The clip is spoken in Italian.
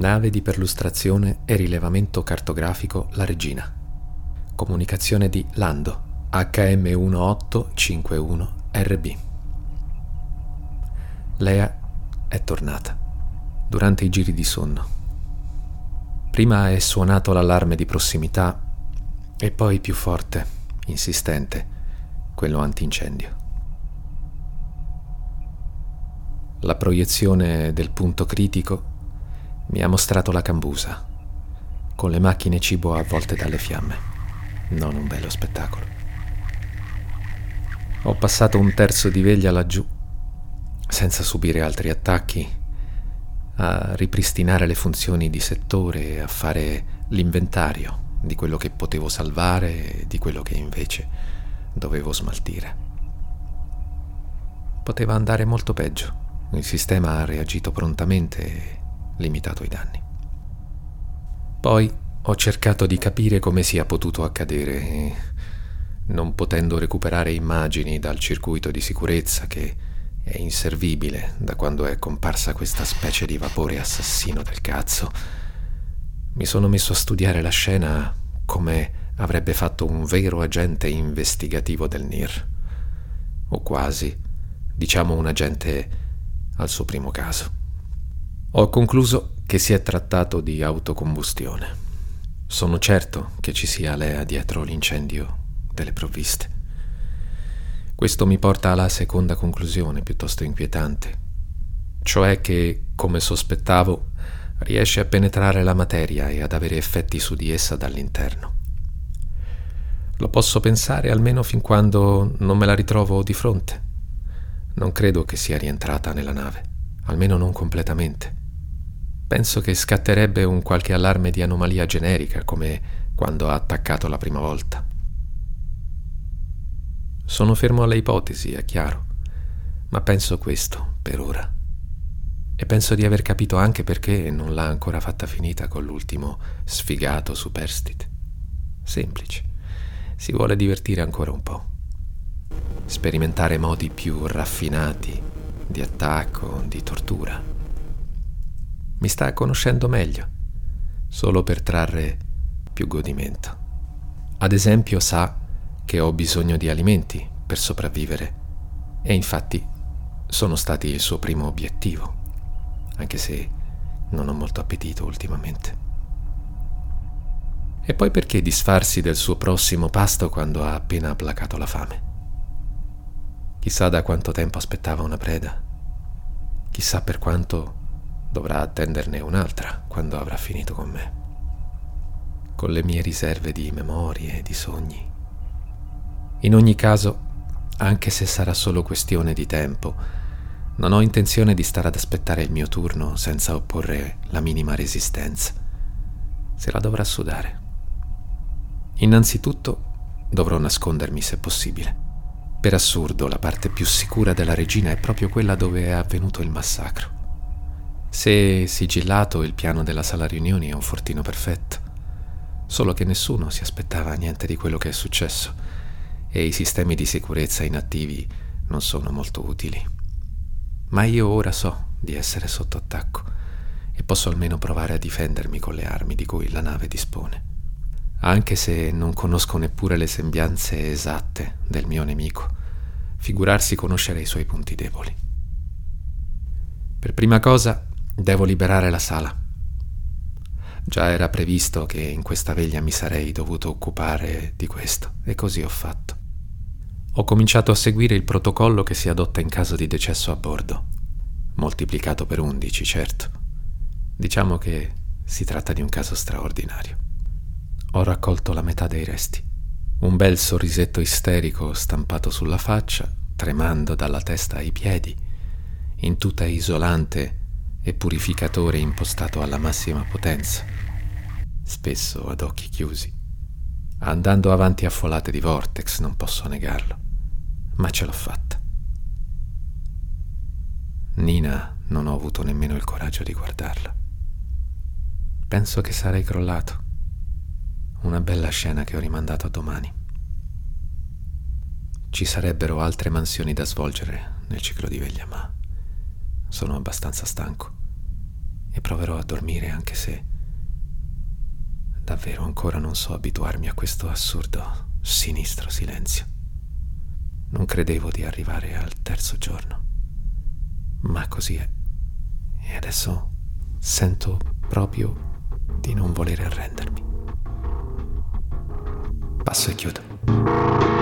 Nave di perlustrazione e rilevamento cartografico La Regina. Comunicazione di Lando HM1851RB. Lea è tornata durante i giri di sonno. Prima è suonato l'allarme di prossimità e poi più forte, insistente, quello antincendio. La proiezione del punto critico mi ha mostrato la cambusa, con le macchine cibo avvolte dalle fiamme. Non un bello spettacolo. Ho passato un terzo di veglia laggiù, senza subire altri attacchi, a ripristinare le funzioni di settore e a fare l'inventario di quello che potevo salvare e di quello che invece dovevo smaltire. Poteva andare molto peggio. Il sistema ha reagito prontamente limitato i danni. Poi ho cercato di capire come sia potuto accadere e, non potendo recuperare immagini dal circuito di sicurezza che è inservibile da quando è comparsa questa specie di vapore assassino del cazzo, mi sono messo a studiare la scena come avrebbe fatto un vero agente investigativo del NIR. O quasi, diciamo un agente al suo primo caso. Ho concluso che si è trattato di autocombustione. Sono certo che ci sia Lea dietro l'incendio delle provviste. Questo mi porta alla seconda conclusione piuttosto inquietante, cioè che, come sospettavo, riesce a penetrare la materia e ad avere effetti su di essa dall'interno. Lo posso pensare almeno fin quando non me la ritrovo di fronte. Non credo che sia rientrata nella nave, almeno non completamente. Penso che scatterebbe un qualche allarme di anomalia generica, come quando ha attaccato la prima volta. Sono fermo alle ipotesi, è chiaro, ma penso questo per ora. E penso di aver capito anche perché non l'ha ancora fatta finita con l'ultimo sfigato superstite. Semplice. Si vuole divertire ancora un po'. Sperimentare modi più raffinati di attacco, di tortura mi sta conoscendo meglio, solo per trarre più godimento. Ad esempio sa che ho bisogno di alimenti per sopravvivere e infatti sono stati il suo primo obiettivo, anche se non ho molto appetito ultimamente. E poi perché disfarsi del suo prossimo pasto quando ha appena placato la fame? Chissà da quanto tempo aspettava una preda, chissà per quanto dovrà attenderne un'altra quando avrà finito con me, con le mie riserve di memorie e di sogni. In ogni caso, anche se sarà solo questione di tempo, non ho intenzione di stare ad aspettare il mio turno senza opporre la minima resistenza. Se la dovrà sudare. Innanzitutto dovrò nascondermi se possibile. Per assurdo, la parte più sicura della regina è proprio quella dove è avvenuto il massacro. Se sigillato il piano della sala riunioni è un fortino perfetto, solo che nessuno si aspettava niente di quello che è successo e i sistemi di sicurezza inattivi non sono molto utili. Ma io ora so di essere sotto attacco e posso almeno provare a difendermi con le armi di cui la nave dispone, anche se non conosco neppure le sembianze esatte del mio nemico, figurarsi conoscere i suoi punti deboli. Per prima cosa Devo liberare la sala. Già era previsto che in questa veglia mi sarei dovuto occupare di questo, e così ho fatto. Ho cominciato a seguire il protocollo che si adotta in caso di decesso a bordo, moltiplicato per undici, certo. Diciamo che si tratta di un caso straordinario. Ho raccolto la metà dei resti. Un bel sorrisetto isterico stampato sulla faccia, tremando dalla testa ai piedi, in tuta isolante e purificatore impostato alla massima potenza, spesso ad occhi chiusi. Andando avanti a folate di vortex, non posso negarlo, ma ce l'ho fatta. Nina non ho avuto nemmeno il coraggio di guardarla. Penso che sarei crollato. Una bella scena che ho rimandato a domani. Ci sarebbero altre mansioni da svolgere nel ciclo di veglia, ma sono abbastanza stanco. e proverò a dormire anche se davvero ancora non so abituarmi a questo assurdo, sinistro silenzio. Non credevo di arrivare al terzo giorno, ma così è. E adesso sento proprio di non volere arrendermi. Passo e chiudo.